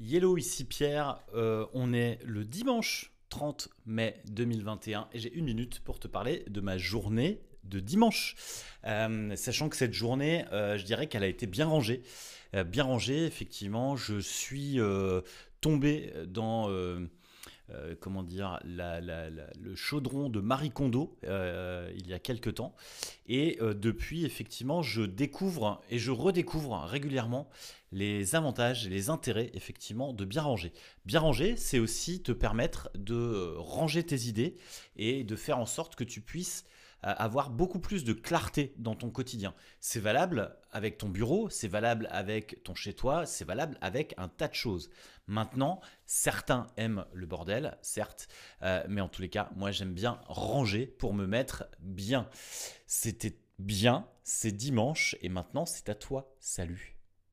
Yellow, ici Pierre, euh, on est le dimanche 30 mai 2021 et j'ai une minute pour te parler de ma journée de dimanche. Euh, sachant que cette journée, euh, je dirais qu'elle a été bien rangée. bien rangée, effectivement, je suis tombé dans euh, comment dire, le chaudron de Marie Kondo euh, il y a quelques temps. Et euh, depuis, effectivement, je découvre et je redécouvre régulièrement les avantages et les intérêts, effectivement, de bien ranger. Bien ranger, c'est aussi te permettre de ranger tes idées et de faire en sorte que tu puisses avoir beaucoup plus de clarté dans ton quotidien. C'est valable avec ton bureau, c'est valable avec ton chez-toi, c'est valable avec un tas de choses. Maintenant, certains aiment le bordel, certes, euh, mais en tous les cas, moi j'aime bien ranger pour me mettre bien. C'était bien, c'est dimanche et maintenant c'est à toi. Salut